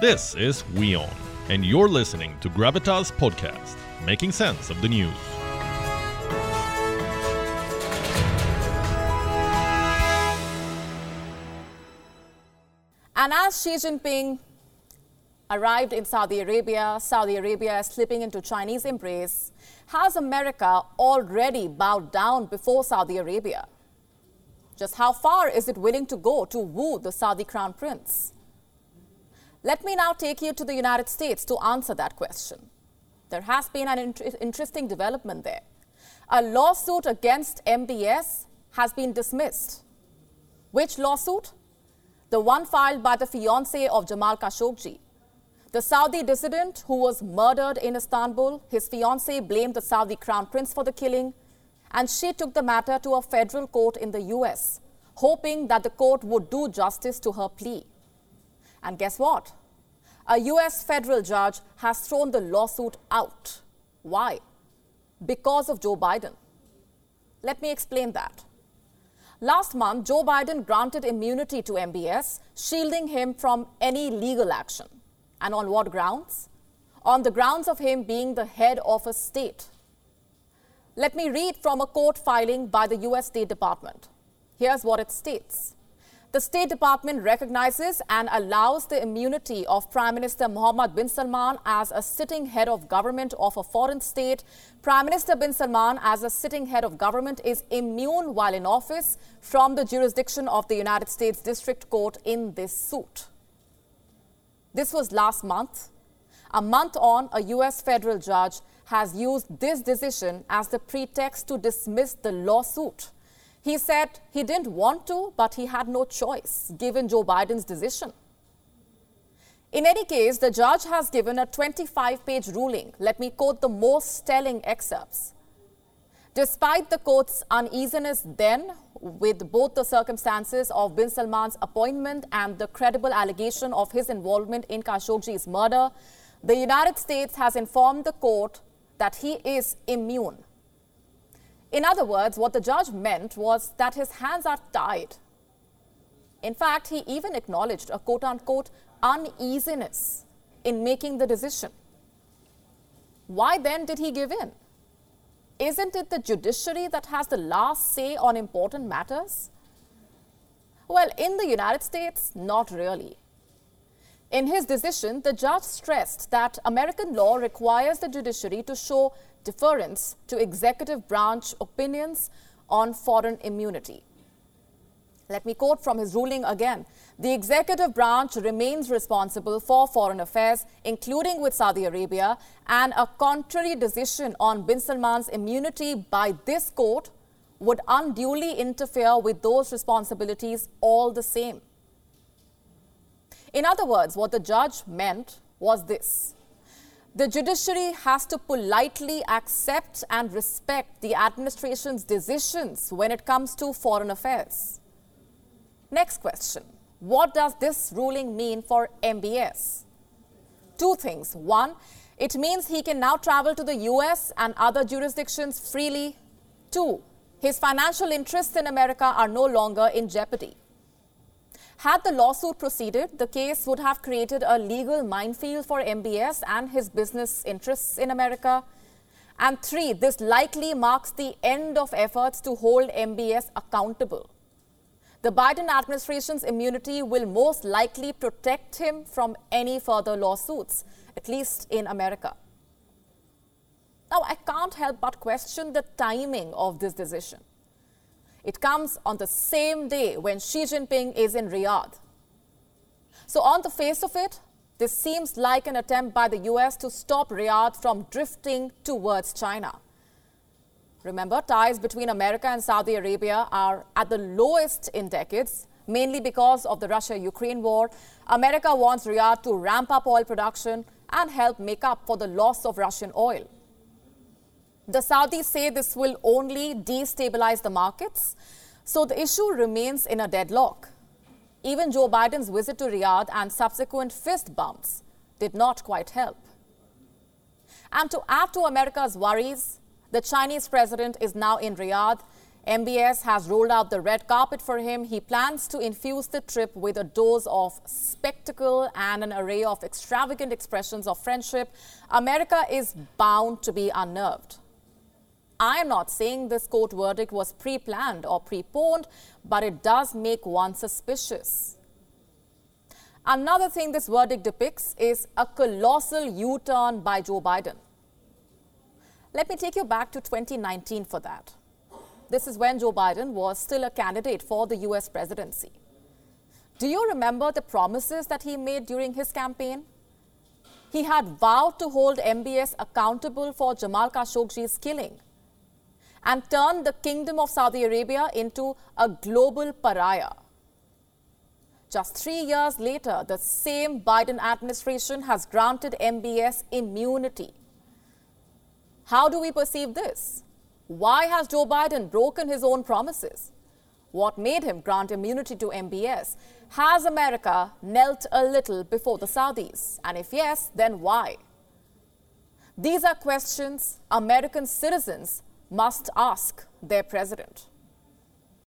This is WION, and you're listening to Gravitas Podcast, making sense of the news. And as Xi Jinping arrived in Saudi Arabia, Saudi Arabia is slipping into Chinese embrace. Has America already bowed down before Saudi Arabia? Just how far is it willing to go to woo the Saudi crown prince? Let me now take you to the United States to answer that question. There has been an int- interesting development there. A lawsuit against MBS has been dismissed. Which lawsuit? The one filed by the fiance of Jamal Khashoggi. The Saudi dissident who was murdered in Istanbul, his fiance blamed the Saudi crown prince for the killing, and she took the matter to a federal court in the US, hoping that the court would do justice to her plea. And guess what? A US federal judge has thrown the lawsuit out. Why? Because of Joe Biden. Let me explain that. Last month, Joe Biden granted immunity to MBS, shielding him from any legal action. And on what grounds? On the grounds of him being the head of a state. Let me read from a court filing by the US State Department. Here's what it states. The State Department recognizes and allows the immunity of Prime Minister Mohammed bin Salman as a sitting head of government of a foreign state. Prime Minister bin Salman, as a sitting head of government, is immune while in office from the jurisdiction of the United States District Court in this suit. This was last month. A month on, a US federal judge has used this decision as the pretext to dismiss the lawsuit. He said he didn't want to, but he had no choice given Joe Biden's decision. In any case, the judge has given a 25 page ruling. Let me quote the most telling excerpts. Despite the court's uneasiness then with both the circumstances of bin Salman's appointment and the credible allegation of his involvement in Khashoggi's murder, the United States has informed the court that he is immune. In other words, what the judge meant was that his hands are tied. In fact, he even acknowledged a quote unquote uneasiness in making the decision. Why then did he give in? Isn't it the judiciary that has the last say on important matters? Well, in the United States, not really. In his decision, the judge stressed that American law requires the judiciary to show deference to executive branch opinions on foreign immunity. Let me quote from his ruling again. The executive branch remains responsible for foreign affairs, including with Saudi Arabia, and a contrary decision on bin Salman's immunity by this court would unduly interfere with those responsibilities all the same. In other words, what the judge meant was this. The judiciary has to politely accept and respect the administration's decisions when it comes to foreign affairs. Next question What does this ruling mean for MBS? Two things. One, it means he can now travel to the US and other jurisdictions freely. Two, his financial interests in America are no longer in jeopardy. Had the lawsuit proceeded, the case would have created a legal minefield for MBS and his business interests in America. And three, this likely marks the end of efforts to hold MBS accountable. The Biden administration's immunity will most likely protect him from any further lawsuits, at least in America. Now, I can't help but question the timing of this decision. It comes on the same day when Xi Jinping is in Riyadh. So, on the face of it, this seems like an attempt by the US to stop Riyadh from drifting towards China. Remember, ties between America and Saudi Arabia are at the lowest in decades, mainly because of the Russia Ukraine war. America wants Riyadh to ramp up oil production and help make up for the loss of Russian oil. The Saudis say this will only destabilize the markets, so the issue remains in a deadlock. Even Joe Biden's visit to Riyadh and subsequent fist bumps did not quite help. And to add to America's worries, the Chinese president is now in Riyadh. MBS has rolled out the red carpet for him. He plans to infuse the trip with a dose of spectacle and an array of extravagant expressions of friendship. America is bound to be unnerved. I am not saying this court verdict was pre planned or preponed, but it does make one suspicious. Another thing this verdict depicts is a colossal U turn by Joe Biden. Let me take you back to 2019 for that. This is when Joe Biden was still a candidate for the US presidency. Do you remember the promises that he made during his campaign? He had vowed to hold MBS accountable for Jamal Khashoggi's killing and turned the Kingdom of Saudi Arabia into a global pariah. Just three years later, the same Biden administration has granted MBS immunity. How do we perceive this? Why has Joe Biden broken his own promises? What made him grant immunity to MBS? Has America knelt a little before the Saudis? And if yes, then why? These are questions American citizens must ask their president.